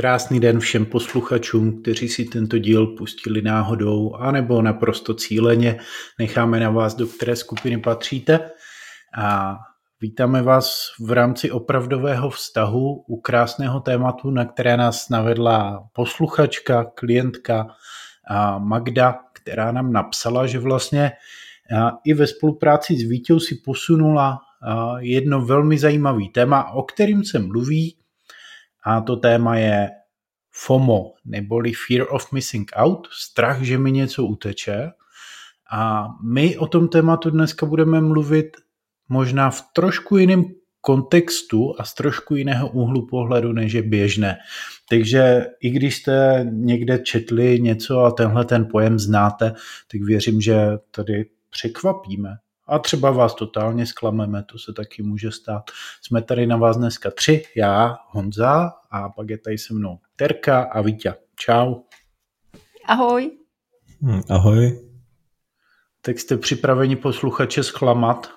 Krásný den všem posluchačům, kteří si tento díl pustili náhodou, anebo naprosto cíleně. Necháme na vás, do které skupiny patříte. A vítáme vás v rámci opravdového vztahu u krásného tématu, na které nás navedla posluchačka, klientka Magda, která nám napsala, že vlastně i ve spolupráci s Vítěou si posunula jedno velmi zajímavý téma, o kterým se mluví, a to téma je FOMO, neboli Fear of Missing Out, strach, že mi něco uteče. A my o tom tématu dneska budeme mluvit možná v trošku jiném kontextu a z trošku jiného úhlu pohledu, než je běžné. Takže i když jste někde četli něco a tenhle ten pojem znáte, tak věřím, že tady překvapíme a třeba vás totálně zklameme, to se taky může stát. Jsme tady na vás dneska tři, já, Honza a pak je tady se mnou Terka a Vítě. Čau. Ahoj. Hm, ahoj. Tak jste připraveni posluchače zklamat?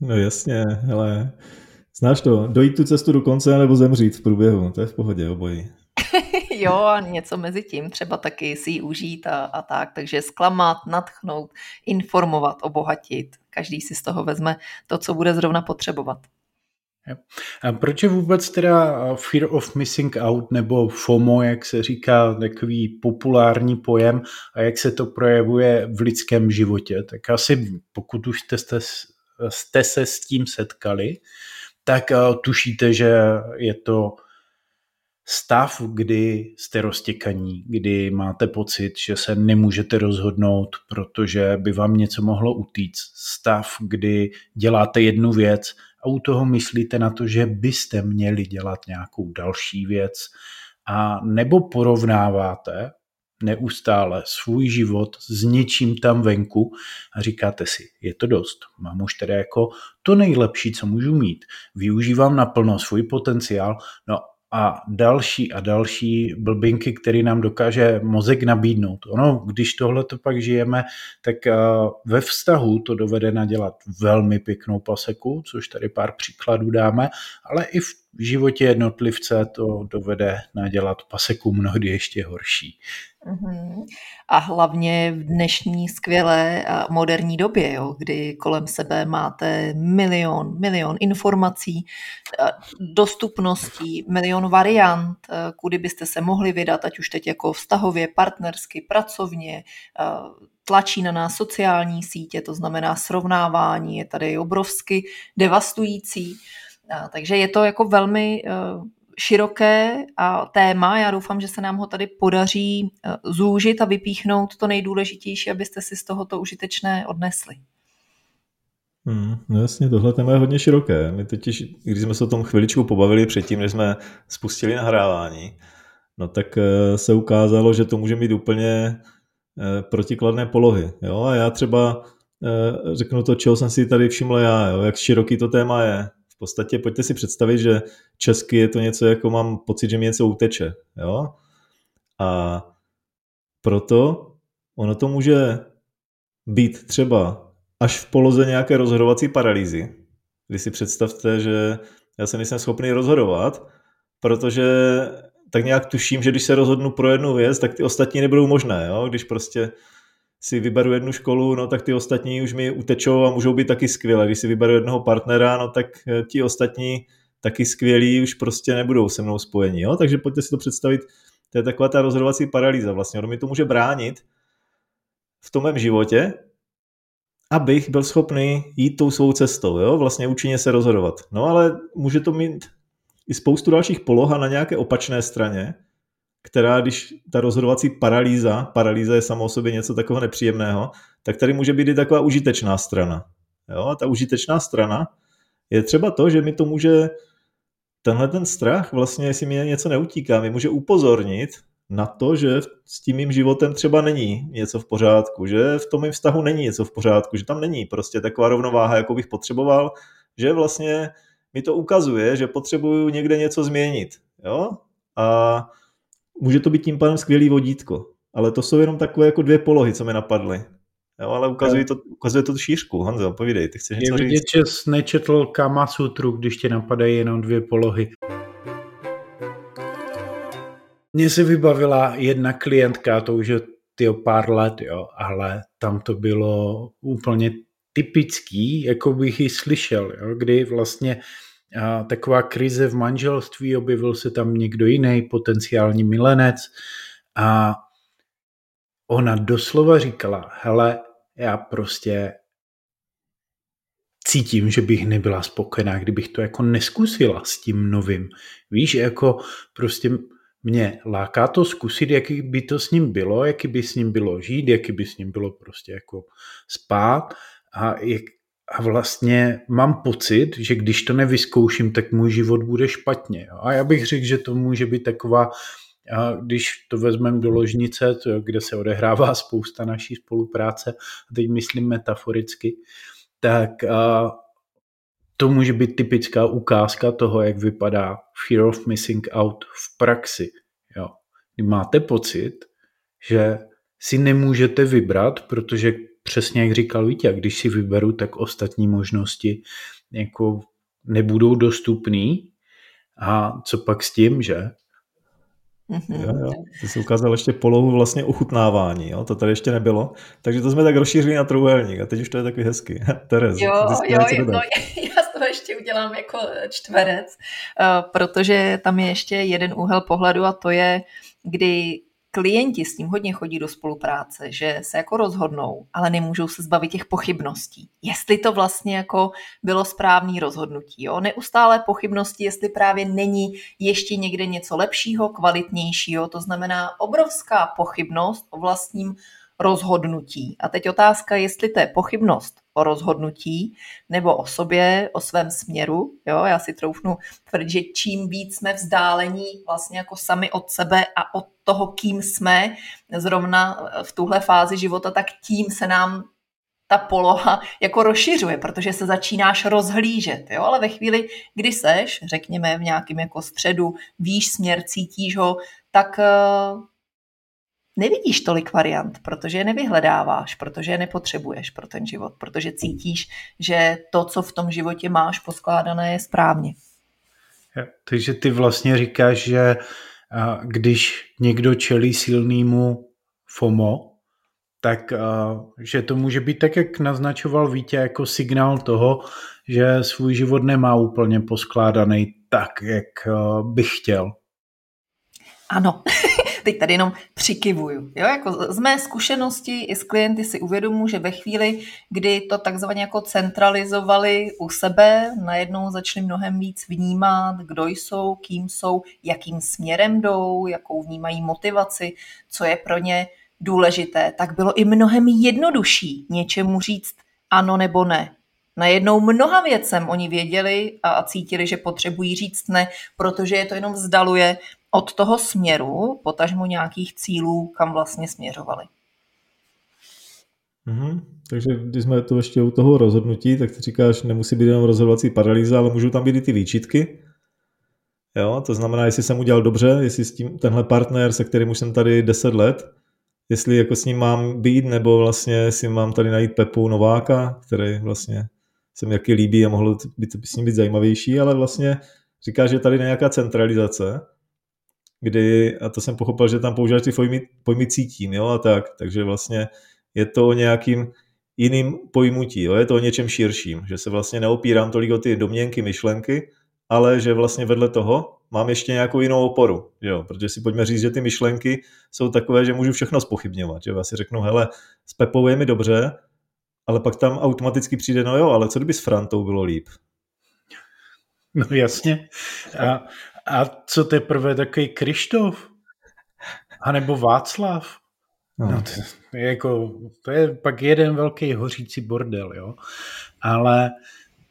No jasně, ale znáš to, dojít tu cestu do konce nebo zemřít v průběhu, to je v pohodě obojí. Jo, a něco mezi tím, třeba taky si ji užít a, a tak. Takže zklamat, natchnout, informovat, obohatit. Každý si z toho vezme to, co bude zrovna potřebovat. A proč je vůbec teda fear of missing out nebo FOMO, jak se říká, takový populární pojem a jak se to projevuje v lidském životě? Tak asi pokud už jste, jste, jste se s tím setkali, tak tušíte, že je to stav, kdy jste roztěkaní, kdy máte pocit, že se nemůžete rozhodnout, protože by vám něco mohlo utíct. Stav, kdy děláte jednu věc a u toho myslíte na to, že byste měli dělat nějakou další věc. A nebo porovnáváte neustále svůj život s něčím tam venku a říkáte si, je to dost, mám už tedy jako to nejlepší, co můžu mít, využívám naplno svůj potenciál, no a další a další blbinky, které nám dokáže mozek nabídnout. Ono, když tohle to pak žijeme, tak eh, ve vztahu to dovede nadělat velmi pěknou paseku, což tady pár příkladů dáme, ale i v životě jednotlivce to dovede nadělat paseku mnohdy ještě horší. Mm-hmm. A hlavně v dnešní skvělé a moderní době, jo, kdy kolem sebe máte milion, milion informací, dostupností, milion variant, kudy byste se mohli vydat, ať už teď jako vztahově, partnersky, pracovně, tlačí na nás sociální sítě, to znamená srovnávání, je tady obrovsky devastující. Takže je to jako velmi široké a téma. Já doufám, že se nám ho tady podaří eh, zúžit a vypíchnout to nejdůležitější, abyste si z tohoto užitečné odnesli. Hmm, no jasně, tohle téma je hodně široké. My totiž, když jsme se o tom chviličku pobavili předtím, než jsme spustili nahrávání, no tak eh, se ukázalo, že to může mít úplně eh, protikladné polohy. Jo? A já třeba řeknu to, čeho jsem si tady všiml já, jo? jak široký to téma je podstatě pojďte si představit, že česky je to něco jako mám pocit, že mi něco uteče. Jo? A proto ono to může být třeba až v poloze nějaké rozhodovací paralýzy, kdy si představte, že já se nejsem schopný rozhodovat, protože tak nějak tuším, že když se rozhodnu pro jednu věc, tak ty ostatní nebudou možné. Jo? Když prostě si vyberu jednu školu, no tak ty ostatní už mi utečou a můžou být taky skvělé. Když si vyberu jednoho partnera, no tak eh, ti ostatní taky skvělí už prostě nebudou se mnou spojeni. Jo? Takže pojďte si to představit, to je taková ta rozhodovací paralýza vlastně. Ono mi to může bránit v tom mém životě, abych byl schopný jít tou svou cestou, jo? vlastně účinně se rozhodovat. No ale může to mít i spoustu dalších poloh a na nějaké opačné straně, která, když ta rozhodovací paralýza, paralýza je samo o sobě něco takového nepříjemného, tak tady může být i taková užitečná strana. Jo? A ta užitečná strana je třeba to, že mi to může, tenhle ten strach, vlastně, jestli mi něco neutíká, mi může upozornit na to, že s tím mým životem třeba není něco v pořádku, že v tom mým vztahu není něco v pořádku, že tam není prostě taková rovnováha, jako bych potřeboval, že vlastně mi to ukazuje, že potřebuju někde něco změnit. Jo? A může to být tím pádem skvělý vodítko. Ale to jsou jenom takové jako dvě polohy, co mi napadly. Jo, ale ukazuje to, ukazuje to šířku. Honzo, povídej, ty chceš něco Je vidět, že jsi nečetl Kama Sutru, když tě napadají jenom dvě polohy. mně se vybavila jedna klientka, to už je tyjo, pár let, jo, ale tam to bylo úplně typický, jako bych ji slyšel, jo, kdy vlastně taková krize v manželství, objevil se tam někdo jiný, potenciální milenec a ona doslova říkala, hele, já prostě cítím, že bych nebyla spokojená, kdybych to jako neskusila s tím novým. Víš, jako prostě mě láká to zkusit, jaký by to s ním bylo, jaký by s ním bylo žít, jaký by s ním bylo prostě jako spát a, jak, a vlastně mám pocit, že když to nevyzkouším, tak můj život bude špatně. A já bych řekl, že to může být taková, když to vezmeme do ložnice, to, kde se odehrává spousta naší spolupráce, a teď myslím metaforicky, tak to může být typická ukázka toho, jak vypadá fear of missing out v praxi. Jo. Máte pocit, že si nemůžete vybrat, protože přesně jak říkal Vítě, když si vyberu, tak ostatní možnosti jako nebudou dostupné. A co pak s tím, že? Mm-hmm. Jo, jo. Ty jsi ukázal ještě polohu vlastně ochutnávání, jo? to tady ještě nebylo. Takže to jsme tak rozšířili na trůhelník a teď už to je takový hezký. Terez, jo, jo, jo, no, já z toho ještě udělám jako čtverec, uh, protože tam je ještě jeden úhel pohledu a to je, kdy klienti s ním hodně chodí do spolupráce, že se jako rozhodnou, ale nemůžou se zbavit těch pochybností. Jestli to vlastně jako bylo správný rozhodnutí. Jo? Neustále pochybnosti, jestli právě není ještě někde něco lepšího, kvalitnějšího. To znamená obrovská pochybnost o vlastním rozhodnutí. A teď otázka, jestli to je pochybnost o rozhodnutí nebo o sobě, o svém směru. Jo, já si troufnu tvrdit, že čím víc jsme vzdálení vlastně jako sami od sebe a od toho, kým jsme zrovna v tuhle fázi života, tak tím se nám ta poloha jako rozšiřuje, protože se začínáš rozhlížet, jo? ale ve chvíli, kdy seš, řekněme v nějakém jako středu, víš směr, cítíš ho, tak eh, nevidíš tolik variant, protože je nevyhledáváš, protože je nepotřebuješ pro ten život, protože cítíš, že to, co v tom životě máš poskládané, je správně. Takže ty vlastně říkáš, že když někdo čelí silnému FOMO, tak že to může být tak, jak naznačoval Vítě, jako signál toho, že svůj život nemá úplně poskládaný tak, jak bych chtěl. Ano, teď tady jenom přikivuju. Jo? Jako z mé zkušenosti i s klienty si uvědomuji, že ve chvíli, kdy to takzvaně jako centralizovali u sebe, najednou začali mnohem víc vnímat, kdo jsou, kým jsou, jakým směrem jdou, jakou vnímají motivaci, co je pro ně důležité, tak bylo i mnohem jednodušší něčemu říct ano nebo ne. Najednou mnoha věcem oni věděli a cítili, že potřebují říct ne, protože je to jenom vzdaluje od toho směru, potažmo nějakých cílů, kam vlastně směřovali. Mm-hmm. Takže když jsme to ještě u toho rozhodnutí, tak ty říkáš, nemusí být jenom rozhodovací paralýza, ale můžou tam být i ty výčitky. Jo, to znamená, jestli jsem udělal dobře, jestli s tím tenhle partner, se kterým už jsem tady 10 let, jestli jako s ním mám být, nebo vlastně si mám tady najít Pepu Nováka, který vlastně se mi jaký líbí a mohlo být, s ním být zajímavější, ale vlastně říká, že tady nějaká centralizace, kdy, a to jsem pochopil, že tam používáš ty pojmy, pojmy cítím, jo, a tak, takže vlastně je to o nějakým jiným pojmutí, jo, je to o něčem širším, že se vlastně neopírám tolik o ty domněnky, myšlenky, ale že vlastně vedle toho mám ještě nějakou jinou oporu, jo, protože si pojďme říct, že ty myšlenky jsou takové, že můžu všechno spochybňovat, že já si řeknu, hele, s Pepou je mi dobře, ale pak tam automaticky přijde, no jo, ale co kdyby s Frantou bylo líp? No jasně. A, a co teprve takový Krištof? A nebo Václav? No. no to, je jako, to je pak jeden velký hořící bordel, jo. Ale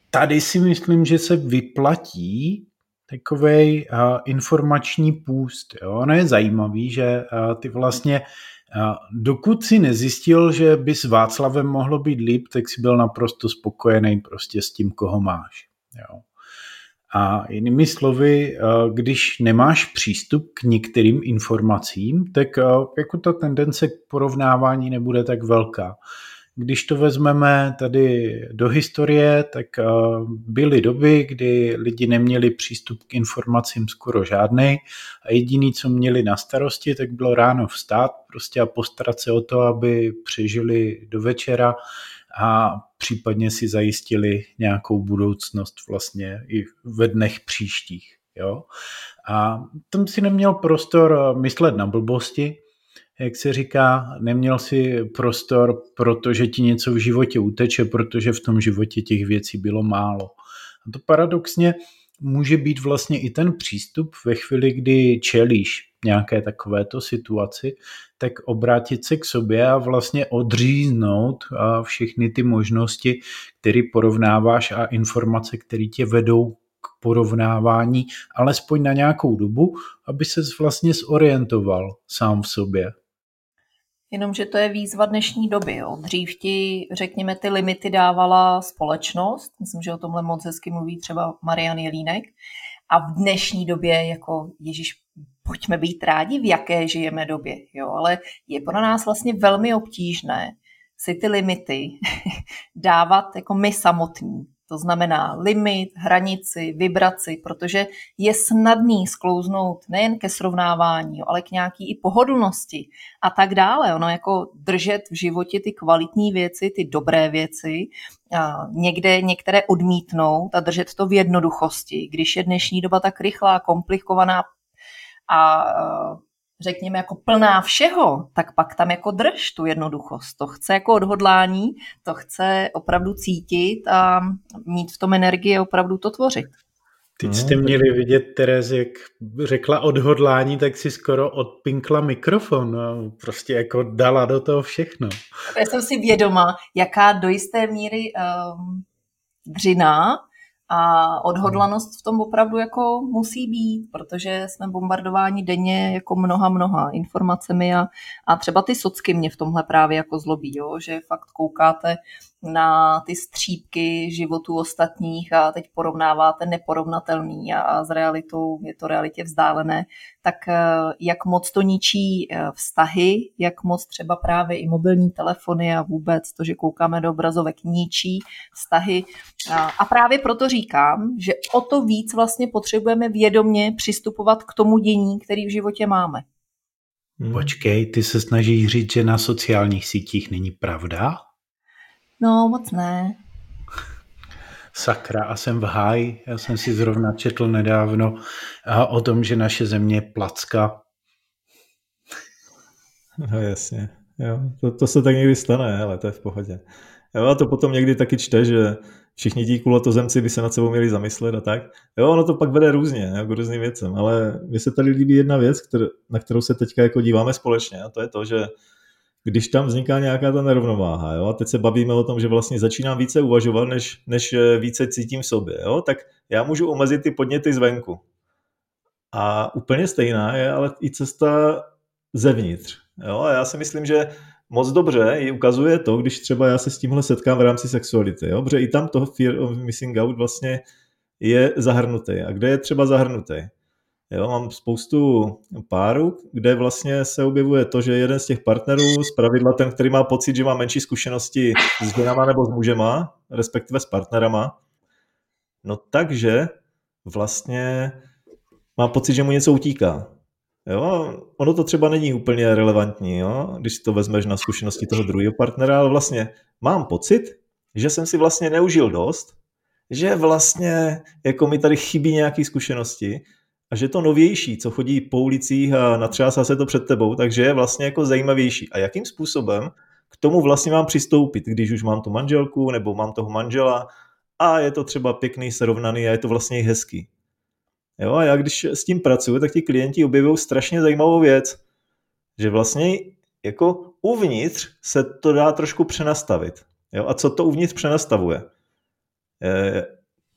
tady si myslím, že se vyplatí takový uh, informační půst. Jo? Ono je zajímavý, že uh, ty vlastně, dokud si nezjistil, že by s Václavem mohlo být líp, tak si byl naprosto spokojený prostě s tím, koho máš. Jo? A jinými slovy, když nemáš přístup k některým informacím, tak jako ta tendence k porovnávání nebude tak velká. Když to vezmeme tady do historie, tak byly doby, kdy lidi neměli přístup k informacím skoro žádný a jediný, co měli na starosti, tak bylo ráno vstát prostě a postarat se o to, aby přežili do večera a případně si zajistili nějakou budoucnost vlastně i ve dnech příštích. Jo? A tam si neměl prostor myslet na blbosti, jak se říká, neměl si prostor, protože ti něco v životě uteče, protože v tom životě těch věcí bylo málo. A to paradoxně může být vlastně i ten přístup ve chvíli, kdy čelíš nějaké takovéto situaci, tak obrátit se k sobě a vlastně odříznout a všechny ty možnosti, které porovnáváš a informace, které tě vedou k porovnávání, alespoň na nějakou dobu, aby se vlastně zorientoval sám v sobě. Jenomže to je výzva dnešní doby. Jo. Dřív ti, řekněme, ty limity dávala společnost. Myslím, že o tomhle moc hezky mluví třeba Marian Jelínek. A v dnešní době, jako Ježíš, pojďme být rádi, v jaké žijeme době. Jo. Ale je pro nás vlastně velmi obtížné si ty limity dávat jako my samotní. To znamená limit, hranici, vibraci, protože je snadný sklouznout nejen ke srovnávání, ale k nějaký i pohodlnosti a tak dále. Ono jako držet v životě ty kvalitní věci, ty dobré věci, a někde některé odmítnout a držet to v jednoduchosti. Když je dnešní doba tak rychlá, komplikovaná a řekněme, jako plná všeho, tak pak tam jako drž tu jednoduchost. To chce jako odhodlání, to chce opravdu cítit a mít v tom energii opravdu to tvořit. Teď jste no, měli vidět Terezi, jak řekla odhodlání, tak si skoro odpinkla mikrofon a prostě jako dala do toho všechno. Já jsem si vědoma, jaká do jisté míry um, dřina a odhodlanost v tom opravdu jako musí být, protože jsme bombardováni denně jako mnoha, mnoha informacemi a, a třeba ty socky mě v tomhle právě jako zlobí, jo? že fakt koukáte na ty střípky životů ostatních a teď porovnáváte neporovnatelný a, s realitou je to realitě vzdálené, tak eh, jak moc to ničí eh, vztahy, jak moc třeba právě i mobilní telefony a vůbec to, že koukáme do obrazovek, ničí vztahy. A, právě proto říkám, že o to víc vlastně potřebujeme vědomně přistupovat k tomu dění, který v životě máme. Počkej, ty se snažíš říct, že na sociálních sítích není pravda? No, moc ne. Sakra, a jsem v háji. Já jsem si zrovna četl nedávno o tom, že naše země je placka. No jasně. Jo, to, to se tak někdy stane, ale to je v pohodě. Jo, a to potom někdy taky čte, že všichni ti kulatozemci by se nad sebou měli zamyslet a tak. Jo, ono to pak vede různě, jo, k různým věcem, ale mně se tady líbí jedna věc, kter, na kterou se teďka jako díváme společně a to je to, že když tam vzniká nějaká ta nerovnováha, jo, a teď se bavíme o tom, že vlastně začínám více uvažovat, než, než eh, více cítím v sobě, jo, tak já můžu omezit ty podněty zvenku. A úplně stejná je ale i cesta zevnitř. Jo, a já si myslím, že moc dobře ji ukazuje to, když třeba já se s tímhle setkám v rámci sexuality, jo, protože i tam toho fear of missing out vlastně je zahrnutý. A kde je třeba zahrnutý? Jo, mám spoustu párů, kde vlastně se objevuje to, že jeden z těch partnerů, z pravidla ten, který má pocit, že má menší zkušenosti s ženama nebo s mužema, respektive s partnerama, no takže vlastně má pocit, že mu něco utíká. Jo, ono to třeba není úplně relevantní, jo, když to vezmeš na zkušenosti toho druhého partnera, ale vlastně mám pocit, že jsem si vlastně neužil dost, že vlastně jako mi tady chybí nějaké zkušenosti a že to novější, co chodí po ulicích a natřásá se to před tebou, takže je vlastně jako zajímavější. A jakým způsobem k tomu vlastně mám přistoupit, když už mám tu manželku nebo mám toho manžela a je to třeba pěkný, srovnaný a je to vlastně hezký. Jo, a já když s tím pracuji, tak ti klienti objevují strašně zajímavou věc, že vlastně jako uvnitř se to dá trošku přenastavit. Jo, a co to uvnitř přenastavuje?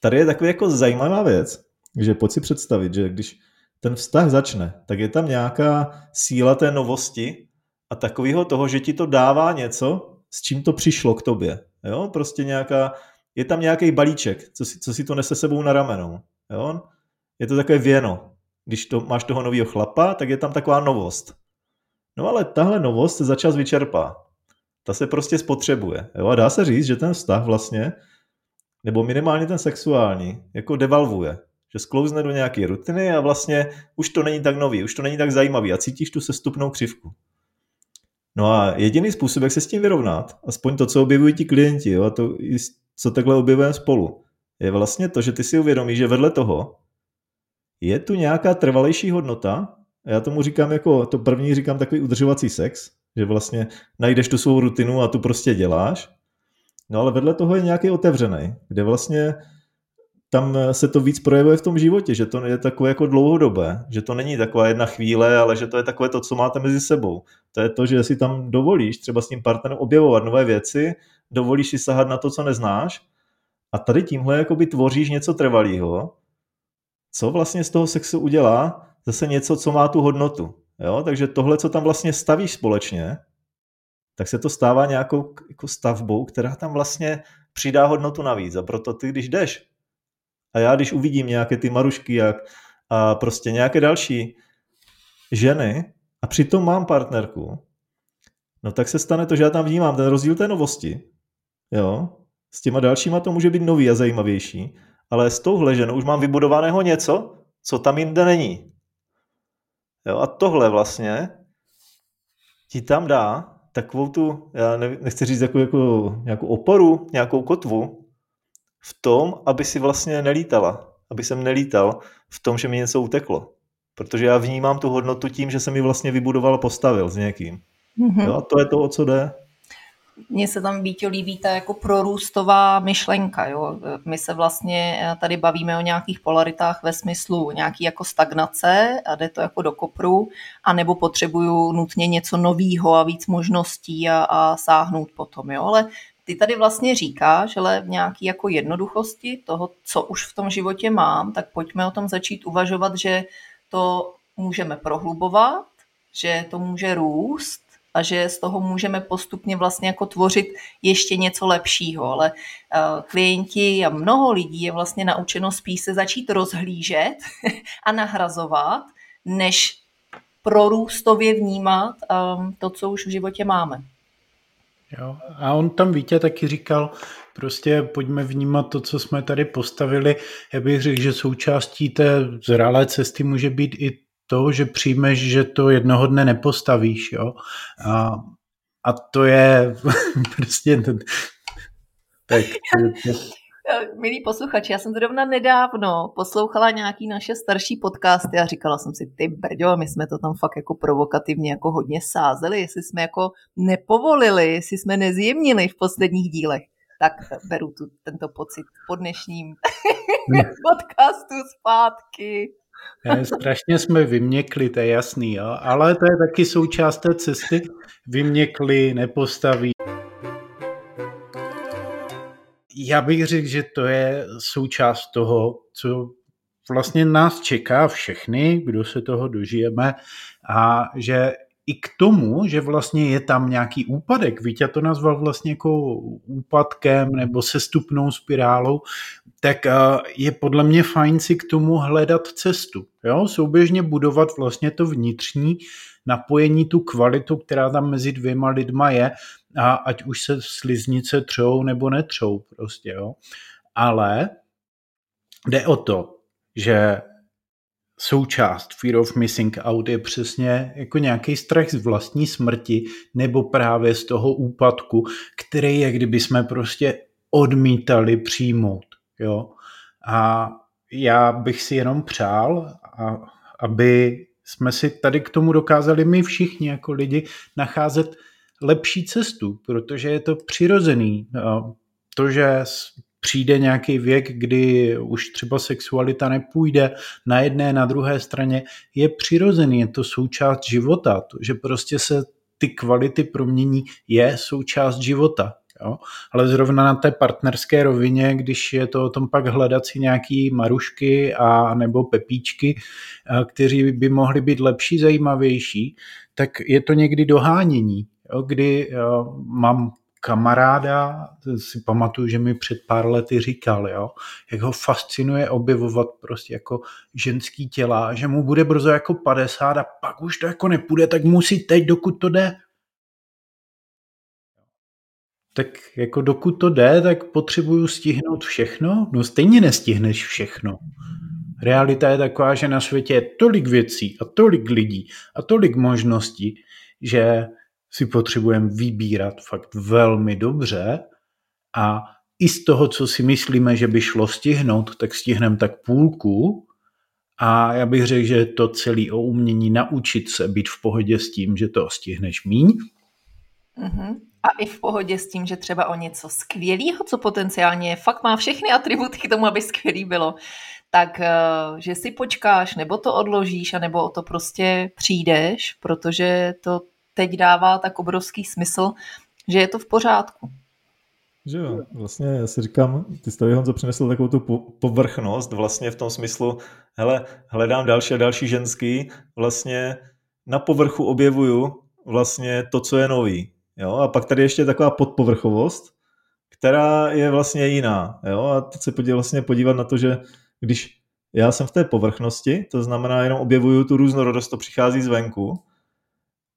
Tady je takový jako zajímavá věc, že pojď si představit, že když ten vztah začne, tak je tam nějaká síla té novosti a takového toho, že ti to dává něco, s čím to přišlo k tobě. Jo? Prostě nějaká, je tam nějaký balíček, co si, co si to nese sebou na ramenou. Jo? Je to takové věno. Když to, máš toho nového chlapa, tak je tam taková novost. No ale tahle novost se začas vyčerpá. Ta se prostě spotřebuje. Jo? A dá se říct, že ten vztah vlastně, nebo minimálně ten sexuální, jako devalvuje. Že sklouzne do nějaké rutiny a vlastně už to není tak nový, už to není tak zajímavý a cítíš tu sestupnou křivku. No a jediný způsob, jak se s tím vyrovnat, aspoň to, co objevují ti klienti, jo, a to, co takhle objevujeme spolu, je vlastně to, že ty si uvědomíš, že vedle toho je tu nějaká trvalejší hodnota, a já tomu říkám jako, to první říkám takový udržovací sex, že vlastně najdeš tu svou rutinu a tu prostě děláš, no ale vedle toho je nějaký otevřený, kde vlastně tam se to víc projevuje v tom životě, že to je takové jako dlouhodobé, že to není taková jedna chvíle, ale že to je takové to, co máte mezi sebou. To je to, že si tam dovolíš třeba s tím partnerem objevovat nové věci, dovolíš si sahat na to, co neznáš a tady tímhle jakoby tvoříš něco trvalého, co vlastně z toho sexu udělá zase něco, co má tu hodnotu. Jo? Takže tohle, co tam vlastně stavíš společně, tak se to stává nějakou jako stavbou, která tam vlastně přidá hodnotu navíc. A proto ty, když jdeš a já, když uvidím nějaké ty marušky jak, a prostě nějaké další ženy a přitom mám partnerku, no tak se stane to, že já tam vnímám ten rozdíl té novosti. Jo? S těma dalšíma to může být nový a zajímavější, ale s touhle ženou už mám vybudovaného něco, co tam jinde není. Jo? A tohle vlastně ti tam dá takovou tu, já nechci říct jako, jako nějakou oporu, nějakou kotvu, v tom, aby si vlastně nelítala. Aby jsem nelítal v tom, že mi něco uteklo. Protože já vnímám tu hodnotu tím, že jsem mi vlastně vybudoval a postavil s někým. Mm-hmm. Jo, a to je to, o co jde mně se tam Vítě líbí ta jako prorůstová myšlenka. Jo? My se vlastně eh, tady bavíme o nějakých polaritách ve smyslu nějaký jako stagnace a jde to jako do kopru, anebo potřebuju nutně něco nového a víc možností a, a sáhnout potom. Jo? Ale ty tady vlastně říkáš, ale v nějaké jako jednoduchosti toho, co už v tom životě mám, tak pojďme o tom začít uvažovat, že to můžeme prohlubovat, že to může růst a že z toho můžeme postupně vlastně jako tvořit ještě něco lepšího, ale uh, klienti a mnoho lidí je vlastně naučeno spíš se začít rozhlížet a nahrazovat, než prorůstově vnímat um, to, co už v životě máme. Jo. A on tam Vítě taky říkal, prostě pojďme vnímat to, co jsme tady postavili. Já bych řekl, že součástí té zralé cesty může být i to, že přijmeš, že to jednoho dne nepostavíš. Jo? A, a to je prostě... Tak, Milí posluchači, já jsem zrovna nedávno poslouchala nějaký naše starší podcasty a říkala jsem si, ty brďo, my jsme to tam fakt jako provokativně jako hodně sázeli, jestli jsme jako nepovolili, jestli jsme nezjemnili v posledních dílech. Tak beru tu, tento pocit po dnešním podcastu zpátky. Strašně jsme vyměkli, to je jasný, jo? ale to je taky součást té cesty. Vyměkli, nepostaví. Já bych řekl, že to je součást toho, co vlastně nás čeká všechny, kdo se toho dožijeme a že i k tomu, že vlastně je tam nějaký úpadek, Vítě to nazval vlastně jako úpadkem nebo sestupnou spirálou, tak eh, je podle mě fajn si k tomu hledat cestu. Jo? Souběžně budovat vlastně to vnitřní napojení, tu kvalitu, která tam mezi dvěma lidma je, a ať už se sliznice třou nebo netřou prostě. Jo? Ale jde o to, že součást Fear of Missing Out je přesně jako nějaký strach z vlastní smrti nebo právě z toho úpadku, který je, kdyby jsme prostě odmítali přijmout. Jo? A já bych si jenom přál, a, aby jsme si tady k tomu dokázali my všichni jako lidi nacházet lepší cestu, protože je to přirozený. To, že přijde nějaký věk, kdy už třeba sexualita nepůjde na jedné, na druhé straně, je přirozený, je to součást života, to, že prostě se ty kvality promění, je součást života. Jo? Ale zrovna na té partnerské rovině, když je to o tom pak hledat si nějaký marušky a nebo pepíčky, kteří by mohli být lepší, zajímavější, tak je to někdy dohánění, jo? kdy mám kamaráda, si pamatuju, že mi před pár lety říkal, jo, jak ho fascinuje objevovat prostě jako ženský těla, že mu bude brzo jako 50 a pak už to jako nepůjde, tak musí teď, dokud to jde. Tak jako dokud to jde, tak potřebuju stihnout všechno? No stejně nestihneš všechno. Realita je taková, že na světě je tolik věcí a tolik lidí a tolik možností, že si potřebujeme vybírat fakt velmi dobře a i z toho, co si myslíme, že by šlo stihnout, tak stihneme tak půlku a já bych řekl, že je to celý o umění naučit se být v pohodě s tím, že to stihneš míň. Mm-hmm. A i v pohodě s tím, že třeba o něco skvělého, co potenciálně fakt má všechny atributy k tomu, aby skvělý bylo, tak eh, že si počkáš, nebo to odložíš, anebo o to prostě přijdeš, protože to teď dává tak obrovský smysl, že je to v pořádku. Že jo, vlastně já si říkám, ty jsi tady Honzo přinesl takovou tu povrchnost vlastně v tom smyslu, hele, hledám další a další ženský, vlastně na povrchu objevuju vlastně to, co je nový. Jo? A pak tady ještě taková podpovrchovost, která je vlastně jiná. Jo? A teď se podívat, vlastně podívat na to, že když já jsem v té povrchnosti, to znamená jenom objevuju tu různorodost, to přichází zvenku,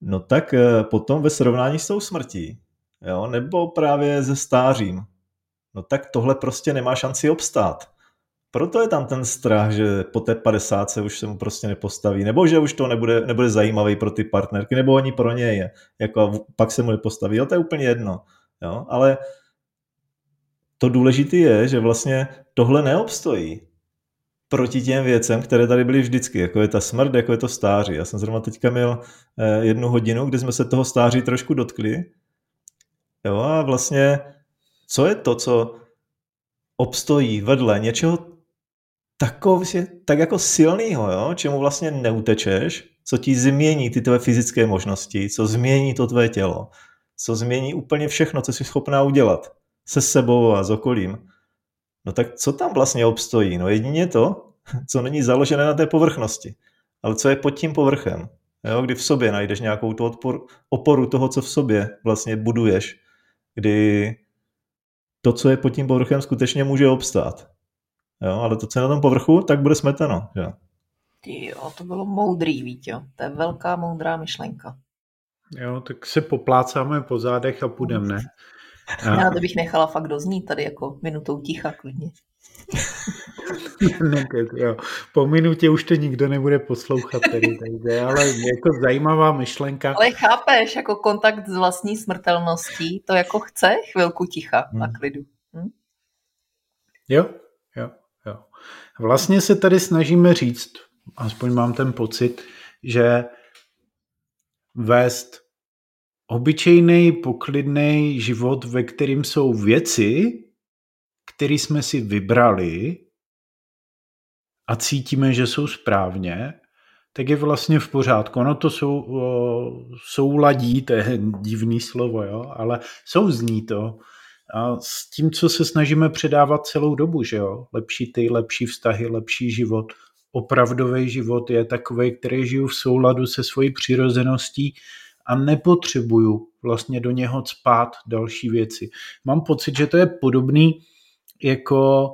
no tak eh, potom ve srovnání s tou smrtí, jo, nebo právě ze stářím, no tak tohle prostě nemá šanci obstát. Proto je tam ten strach, že po té 50 se už se mu prostě nepostaví, nebo že už to nebude, nebude zajímavý pro ty partnerky, nebo ani pro něj, jako pak se mu nepostaví, jo, to je úplně jedno, jo, ale to důležité je, že vlastně tohle neobstojí proti těm věcem, které tady byly vždycky, jako je ta smrt, jako je to stáří. Já jsem zrovna teďka měl eh, jednu hodinu, kde jsme se toho stáří trošku dotkli. Jo, a vlastně, co je to, co obstojí vedle něčeho takový, tak jako silného, jo, čemu vlastně neutečeš, co ti změní ty tvé fyzické možnosti, co změní to tvé tělo, co změní úplně všechno, co jsi schopná udělat se sebou a s okolím. No tak co tam vlastně obstojí? No jedině to, co není založené na té povrchnosti, ale co je pod tím povrchem. Jo? Kdy v sobě najdeš nějakou tu odpor, oporu toho, co v sobě vlastně buduješ, kdy to, co je pod tím povrchem, skutečně může obstát. Jo? Ale to, co je na tom povrchu, tak bude smeteno. Jo? Jo, to bylo moudrý, Vítě. To je velká moudrá myšlenka. Jo, tak se poplácáme po zádech a půjdeme, ne? Já to bych nechala fakt doznít tady jako minutou ticha klidně. ne, jo. Po minutě už to nikdo nebude poslouchat tady, takže, ale jako zajímavá myšlenka. Ale chápeš, jako kontakt s vlastní smrtelností, to jako chce chvilku ticha hmm. a klidu. Hm? Jo. Vlastně se tady snažíme říct, aspoň mám ten pocit, že vést obyčejný, poklidný život, ve kterým jsou věci, které jsme si vybrali a cítíme, že jsou správně, tak je vlastně v pořádku. Ono to jsou, souladí, to je divný slovo, jo, ale souzní to a s tím, co se snažíme předávat celou dobu, že jo, lepší ty, lepší vztahy, lepší život, opravdový život je takový, který žiju v souladu se svojí přirozeností a nepotřebuju vlastně do něho spát další věci. Mám pocit, že to je podobný jako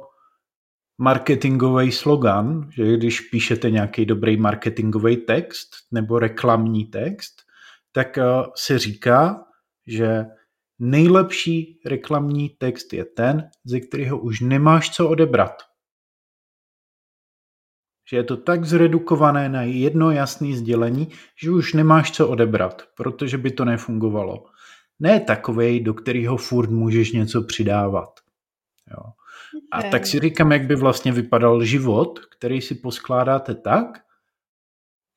marketingový slogan, že když píšete nějaký dobrý marketingový text nebo reklamní text, tak eh, se říká, že nejlepší reklamní text je ten, ze kterého už nemáš co odebrat. Že je to tak zredukované na jedno jasné sdělení, že už nemáš co odebrat, protože by to nefungovalo. Ne takovej, do kterého furt můžeš něco přidávat. Jo. A tak si říkám, jak by vlastně vypadal život, který si poskládáte tak,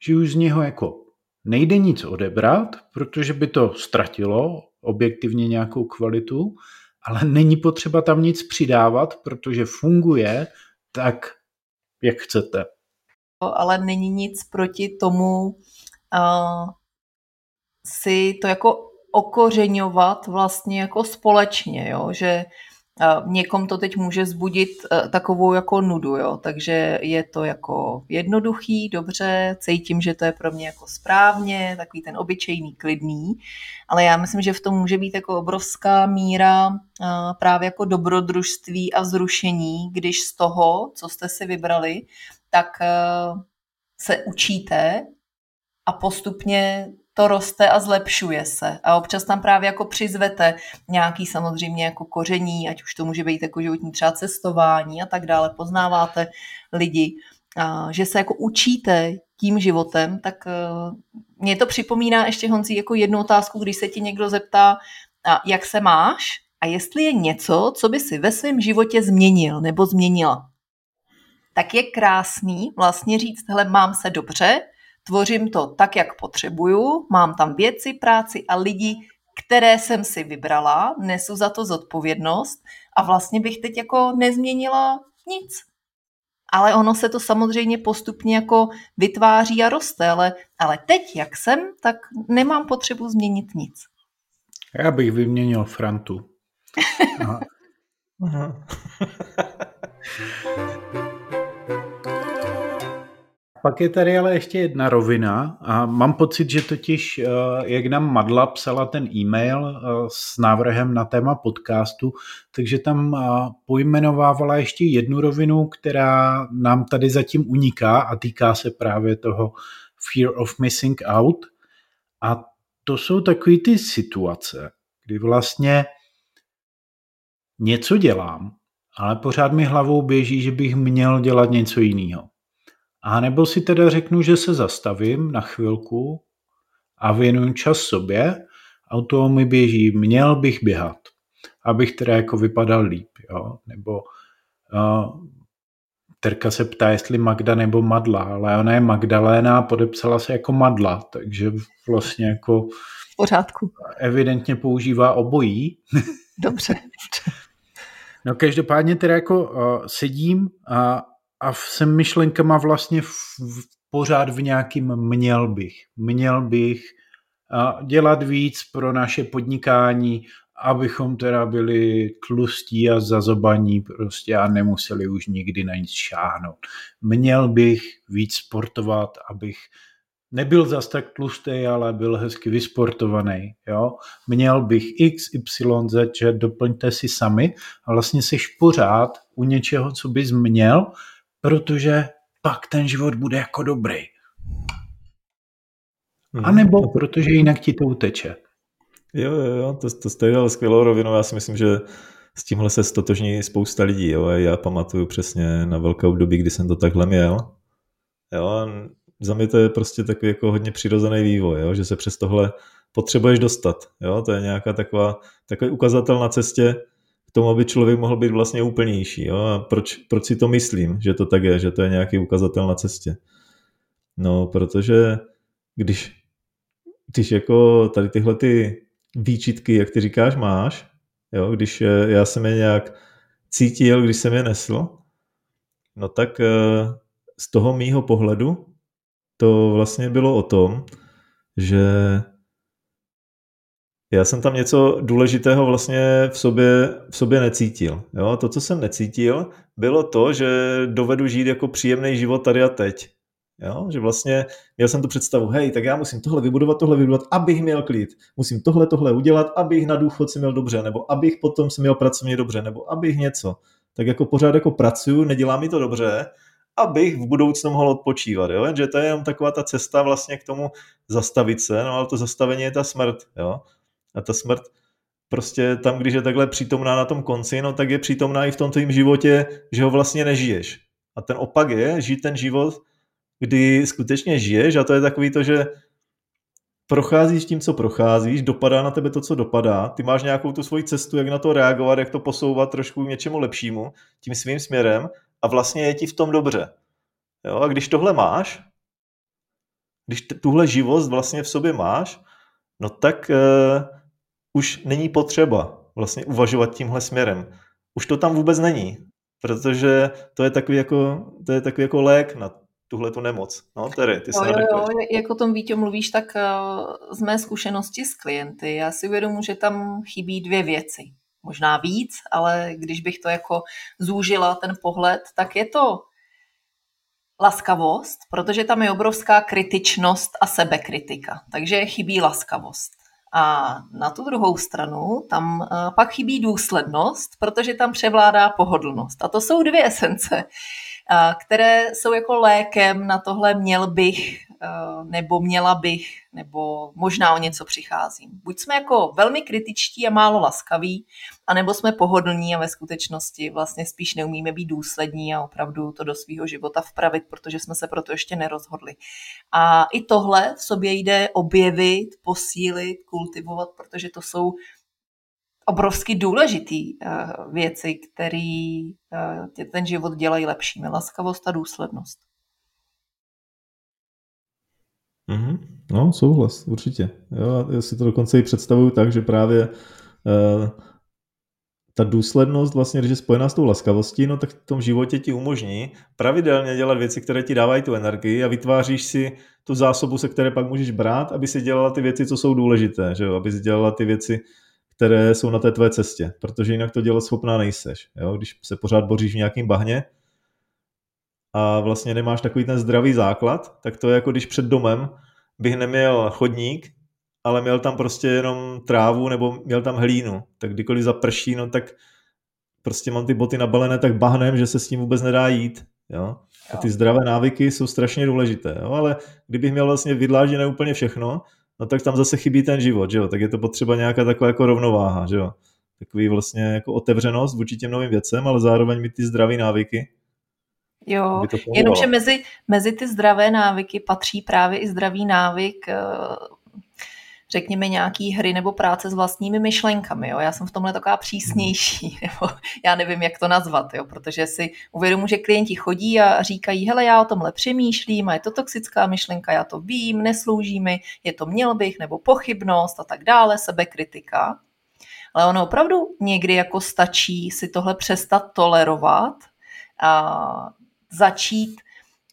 že už z něho jako nejde nic odebrat, protože by to ztratilo objektivně nějakou kvalitu, ale není potřeba tam nic přidávat, protože funguje tak, jak chcete. Ale není nic proti tomu uh, si to jako okořeňovat vlastně jako společně, jo? že Někom to teď může zbudit e, takovou jako nudu, jo? takže je to jako jednoduchý, dobře, cítím, že to je pro mě jako správně, takový ten obyčejný, klidný, ale já myslím, že v tom může být jako obrovská míra právě jako dobrodružství a zrušení, když z toho, co jste si vybrali, tak e, se učíte a postupně to roste a zlepšuje se. A občas tam právě jako přizvete nějaký samozřejmě jako koření, ať už to může být jako životní třeba cestování a tak dále, poznáváte lidi, a že se jako učíte tím životem, tak uh, mě to připomíná ještě Honzí jako jednu otázku, když se ti někdo zeptá, jak se máš a jestli je něco, co by si ve svém životě změnil nebo změnila. Tak je krásný vlastně říct, hele, mám se dobře, tvořím to tak, jak potřebuju, mám tam věci, práci a lidi, které jsem si vybrala, nesu za to zodpovědnost a vlastně bych teď jako nezměnila nic. Ale ono se to samozřejmě postupně jako vytváří a roste, ale, ale teď, jak jsem, tak nemám potřebu změnit nic. Já bych vyměnil Frantu. Aha. Aha. Pak je tady ale ještě jedna rovina a mám pocit, že totiž, eh, jak nám Madla psala ten e-mail eh, s návrhem na téma podcastu, takže tam eh, pojmenovávala ještě jednu rovinu, která nám tady zatím uniká a týká se právě toho fear of missing out. A to jsou takové ty situace, kdy vlastně něco dělám, ale pořád mi hlavou běží, že bych měl dělat něco jiného. A nebo si teda řeknu, že se zastavím na chvilku a věnuju čas sobě a u toho mi běží, měl bych běhat, abych teda jako vypadal líp, jo? nebo uh, Terka se ptá, jestli Magda nebo Madla, ale ona je Magdaléna a podepsala se jako Madla, takže vlastně jako v pořádku. Evidentně používá obojí. Dobře. no každopádně teda jako uh, sedím a a jsem myšlenkama vlastně v, v, pořád v nějakým měl bych. Měl bych a dělat víc pro naše podnikání, abychom teda byli tlustí a zazobaní prostě a nemuseli už nikdy na nic šáhnout. Měl bych víc sportovat, abych nebyl zas tak tlustý, ale byl hezky vysportovaný. Jo? Měl bych x, y, z, že doplňte si sami a vlastně jsi pořád u něčeho, co bys měl protože pak ten život bude jako dobrý. A mhm. nebo protože jinak ti to uteče. Jo, jo, jo, to, to jste dělal skvělou rovinu. Já si myslím, že s tímhle se stotožní spousta lidí. Jo. Já pamatuju přesně na velké období, kdy jsem to takhle měl. Jo, a za mě to je prostě takový jako hodně přirozený vývoj, jo, že se přes tohle potřebuješ dostat. Jo. To je nějaká taková, takový ukazatel na cestě, tomu, aby člověk mohl být vlastně úplnější. Jo? A proč, proč si to myslím, že to tak je, že to je nějaký ukazatel na cestě? No, protože když, když jako tady tyhle ty výčitky, jak ty říkáš, máš, jo, když já jsem je nějak cítil, když jsem je nesl, no tak eh, z toho mýho pohledu to vlastně bylo o tom, že já jsem tam něco důležitého vlastně v sobě, v sobě necítil. Jo? To, co jsem necítil, bylo to, že dovedu žít jako příjemný život tady a teď. Jo? Že vlastně měl jsem tu představu, hej, tak já musím tohle vybudovat, tohle vybudovat, abych měl klid. Musím tohle, tohle udělat, abych na důchod si měl dobře, nebo abych potom si měl pracovně dobře, nebo abych něco. Tak jako pořád jako pracuju, nedělá mi to dobře, abych v budoucnu mohl odpočívat. Jo? Že to je jenom taková ta cesta vlastně k tomu zastavit se, no ale to zastavení je ta smrt. Jo? A ta smrt prostě tam, když je takhle přítomná na tom konci, no tak je přítomná i v tom tvém životě, že ho vlastně nežiješ. A ten opak je žít ten život, kdy skutečně žiješ a to je takový to, že procházíš tím, co procházíš, dopadá na tebe to, co dopadá, ty máš nějakou tu svoji cestu, jak na to reagovat, jak to posouvat trošku k něčemu lepšímu, tím svým směrem a vlastně je ti v tom dobře. Jo? A když tohle máš, když tuhle živost vlastně v sobě máš, no tak uh, už není potřeba vlastně uvažovat tímhle směrem. Už to tam vůbec není, protože to je takový jako, to je takový jako lék na tuhle tu nemoc. No, tedy, ty jo, jo, jo, jak o tom Vítě mluvíš, tak uh, z mé zkušenosti s klienty, já si uvědomu, že tam chybí dvě věci. Možná víc, ale když bych to jako zúžila, ten pohled, tak je to laskavost, protože tam je obrovská kritičnost a sebekritika. Takže chybí laskavost. A na tu druhou stranu tam eh, pak chybí důslednost, protože tam převládá pohodlnost. A to jsou dvě esence, eh, které jsou jako lékem na tohle měl bych nebo měla bych, nebo možná o něco přicházím. Buď jsme jako velmi kritičtí a málo laskaví, anebo jsme pohodlní a ve skutečnosti vlastně spíš neumíme být důslední a opravdu to do svého života vpravit, protože jsme se proto ještě nerozhodli. A i tohle v sobě jde objevit, posílit, kultivovat, protože to jsou obrovsky důležitý uh, věci, které uh, ten život dělají lepšími. Laskavost a důslednost. Mm-hmm. No, souhlas, určitě. Jo, já si to dokonce i představuju tak, že právě uh, ta důslednost, vlastně, když je spojená s tou laskavostí, no tak v tom životě ti umožní pravidelně dělat věci, které ti dávají tu energii a vytváříš si tu zásobu, se které pak můžeš brát, aby si dělala ty věci, co jsou důležité, že jo? aby si dělala ty věci, které jsou na té tvé cestě, protože jinak to dělat schopná nejseš. Jo? Když se pořád boříš v nějakým bahně a vlastně nemáš takový ten zdravý základ, tak to je jako když před domem bych neměl chodník, ale měl tam prostě jenom trávu nebo měl tam hlínu. Tak kdykoliv zaprší, no tak prostě mám ty boty nabalené tak bahnem, že se s tím vůbec nedá jít. Jo? A ty zdravé návyky jsou strašně důležité. Jo? Ale kdybych měl vlastně vydlážděné úplně všechno, no tak tam zase chybí ten život, že jo? tak je to potřeba nějaká taková jako rovnováha, že jo? takový vlastně jako otevřenost vůči těm novým věcem, ale zároveň mít ty zdravé návyky. Jo, jenomže mezi, mezi ty zdravé návyky patří právě i zdravý návyk eh, řekněme, nějaký hry nebo práce s vlastními myšlenkami. Jo? Já jsem v tomhle taková přísnější, nebo já nevím, jak to nazvat, jo? protože si uvědomuji, že klienti chodí a říkají, hele, já o tomhle přemýšlím a je to toxická myšlenka, já to vím, neslouží mi, je to měl bych, nebo pochybnost a tak dále, sebekritika. Ale ono opravdu někdy jako stačí si tohle přestat tolerovat a začít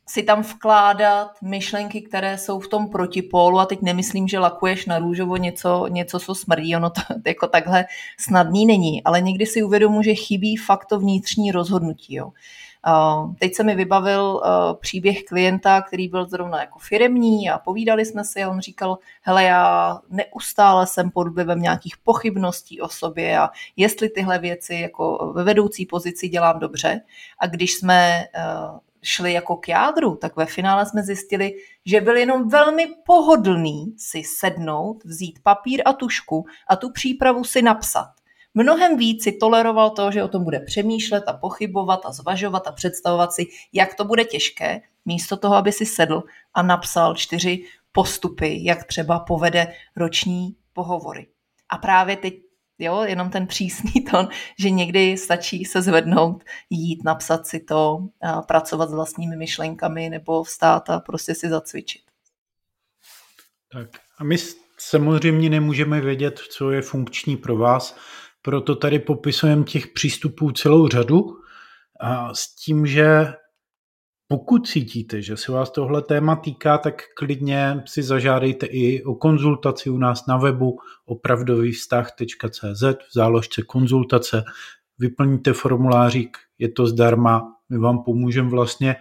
si tam vkládat myšlenky, které jsou v tom protipólu a teď nemyslím, že lakuješ na růžovo něco, něco co smrdí, ono to jako takhle snadný není, ale někdy si uvědomu, že chybí fakt to vnitřní rozhodnutí. Jo. Teď se mi vybavil příběh klienta, který byl zrovna jako firemní a povídali jsme si a on říkal, hele, já neustále jsem pod vlivem nějakých pochybností o sobě a jestli tyhle věci jako ve vedoucí pozici dělám dobře. A když jsme šli jako k jádru, tak ve finále jsme zjistili, že byl jenom velmi pohodlný si sednout, vzít papír a tušku a tu přípravu si napsat. Mnohem víc si toleroval to, že o tom bude přemýšlet a pochybovat a zvažovat a představovat si, jak to bude těžké, místo toho, aby si sedl a napsal čtyři postupy, jak třeba povede roční pohovory. A právě teď jo, jenom ten přísný ton, že někdy stačí se zvednout, jít, napsat si to, pracovat s vlastními myšlenkami nebo vstát a prostě si zacvičit. Tak a my samozřejmě nemůžeme vědět, co je funkční pro vás, proto tady popisujeme těch přístupů celou řadu a s tím, že pokud cítíte, že se vás tohle téma týká, tak klidně si zažádejte i o konzultaci u nás na webu opravdovývztah.cz v záložce konzultace. Vyplníte formulářík, je to zdarma, my vám pomůžeme vlastně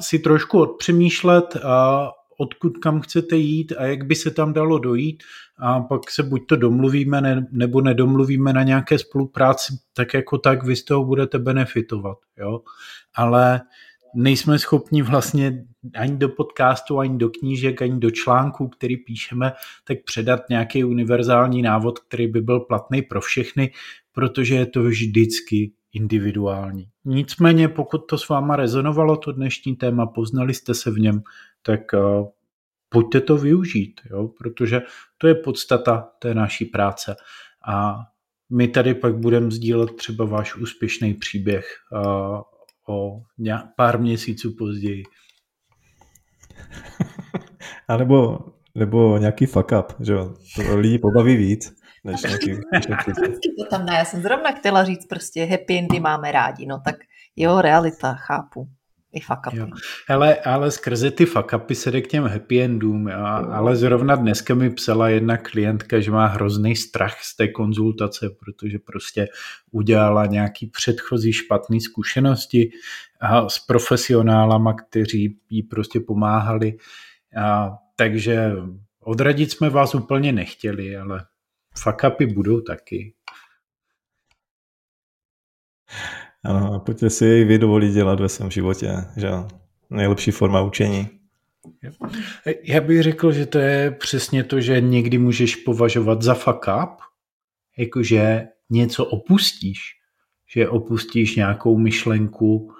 si trošku odpřemýšlet, a odkud kam chcete jít a jak by se tam dalo dojít a pak se buď to domluvíme ne, nebo nedomluvíme na nějaké spolupráci, tak jako tak vy z toho budete benefitovat. Jo? Ale nejsme schopni vlastně ani do podcastu, ani do knížek, ani do článků, který píšeme, tak předat nějaký univerzální návod, který by byl platný pro všechny, protože je to vždycky individuální. Nicméně, pokud to s váma rezonovalo, to dnešní téma, poznali jste se v něm, tak uh, pojďte to využít, jo? protože to je podstata té naší práce. A my tady pak budeme sdílet třeba váš úspěšný příběh uh, o pár měsíců později. A nebo, nebo nějaký fuck up, že jo? To lidi pobaví víc. Než nějaký, to tam ne, já jsem zrovna chtěla říct prostě happy endy máme rádi, no tak jo, realita, chápu i fuck upy. Jo. Ale, ale skrze ty fuck upy se jde k těm happy endům. A, ale zrovna dneska mi psala jedna klientka, že má hrozný strach z té konzultace, protože prostě udělala nějaký předchozí špatné zkušenosti a s profesionálama, kteří jí prostě pomáhali. A, takže odradit jsme vás úplně nechtěli, ale fuck upy budou taky. Ano, a pojďte si jej vy dovolit dělat ve svém životě, že Nejlepší forma učení. Já bych řekl, že to je přesně to, že někdy můžeš považovat za fuck up, jakože něco opustíš, že opustíš nějakou myšlenku,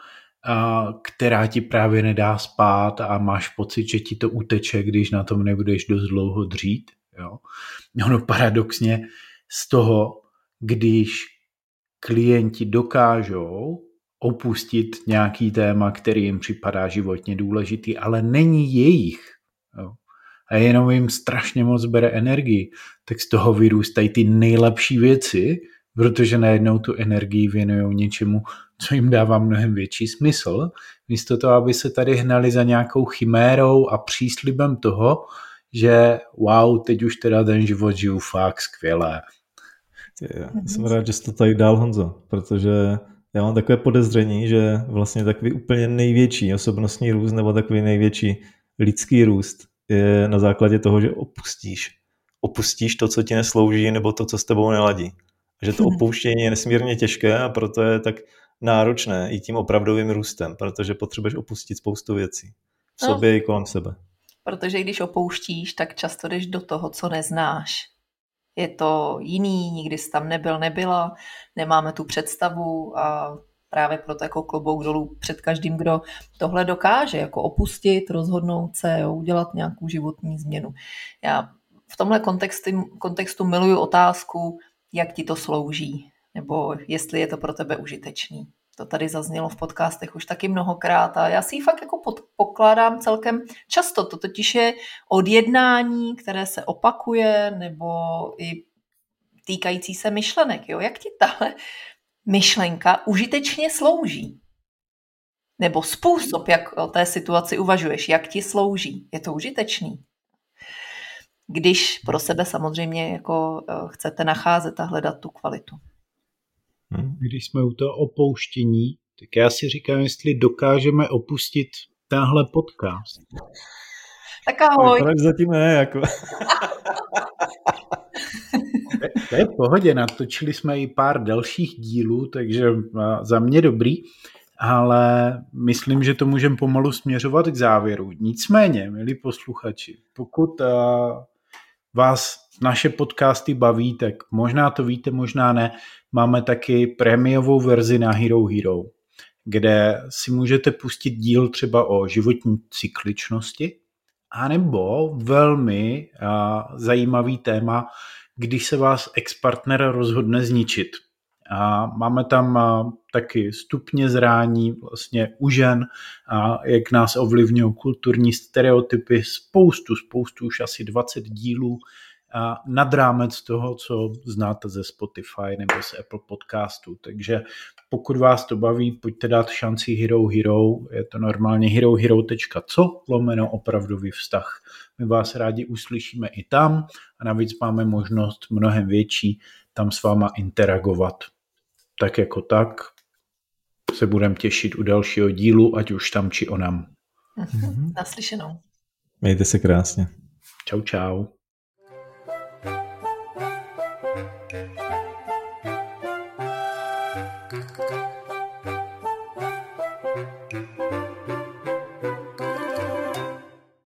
která ti právě nedá spát a máš pocit, že ti to uteče, když na tom nebudeš dost dlouho dřít. Jo? Ono paradoxně z toho, když klienti dokážou opustit nějaký téma, který jim připadá životně důležitý, ale není jejich. Jo. A jenom jim strašně moc bere energii, tak z toho vyrůstají ty nejlepší věci, protože najednou tu energii věnují něčemu, co jim dává mnohem větší smysl, místo toho, aby se tady hnali za nějakou chimérou a příslibem toho, že wow, teď už teda ten život žiju fakt skvěle. Já jsem rád, že jsi to tady dál, Honzo, protože já mám takové podezření, že vlastně takový úplně největší osobnostní růst nebo takový největší lidský růst je na základě toho, že opustíš. Opustíš to, co ti neslouží, nebo to, co s tebou neladí. Že to opouštění je nesmírně těžké a proto je tak náročné i tím opravdovým růstem, protože potřebuješ opustit spoustu věcí. V sobě no, i kolem sebe. Protože když opouštíš, tak často jdeš do toho, co neznáš je to jiný, nikdy jsi tam nebyl, nebyla, nemáme tu představu a právě proto jako klobouk dolů před každým, kdo tohle dokáže, jako opustit, rozhodnout se, jo, udělat nějakou životní změnu. Já v tomhle kontextu, kontextu miluju otázku, jak ti to slouží, nebo jestli je to pro tebe užitečný. To tady zaznělo v podcastech už taky mnohokrát a já si ji fakt jako pokládám celkem často. To totiž je od jednání, které se opakuje, nebo i týkající se myšlenek. Jo? Jak ti tahle myšlenka užitečně slouží? Nebo způsob, jak o té situaci uvažuješ, jak ti slouží. Je to užitečný? Když pro sebe samozřejmě jako eh, chcete nacházet a hledat tu kvalitu. Hmm. Když jsme u toho opouštění, tak já si říkám, jestli dokážeme opustit tenhle podcast. Tak ahoj. Proč zatím ne, jako. to je v pohodě, natočili jsme i pár dalších dílů, takže za mě dobrý, ale myslím, že to můžeme pomalu směřovat k závěru. Nicméně, milí posluchači, pokud vás naše podcasty baví, tak možná to víte, možná ne, máme taky prémiovou verzi na Hero Hero, kde si můžete pustit díl třeba o životní cykličnosti, anebo velmi a, zajímavý téma, když se vás ex-partner rozhodne zničit. A máme tam a, taky stupně zrání vlastně u žen, a jak nás ovlivňují kulturní stereotypy, spoustu, spoustu, už asi 20 dílů nad rámec toho, co znáte ze Spotify nebo z Apple podcastu. Takže pokud vás to baví, pojďte dát šanci Hero Hero. Je to normálně herohero.co lomeno opravdový vztah. My vás rádi uslyšíme i tam a navíc máme možnost mnohem větší tam s váma interagovat. Tak jako tak se budeme těšit u dalšího dílu, ať už tam či onam. Mm-hmm. Naslyšenou. Mějte se krásně. Čau, čau.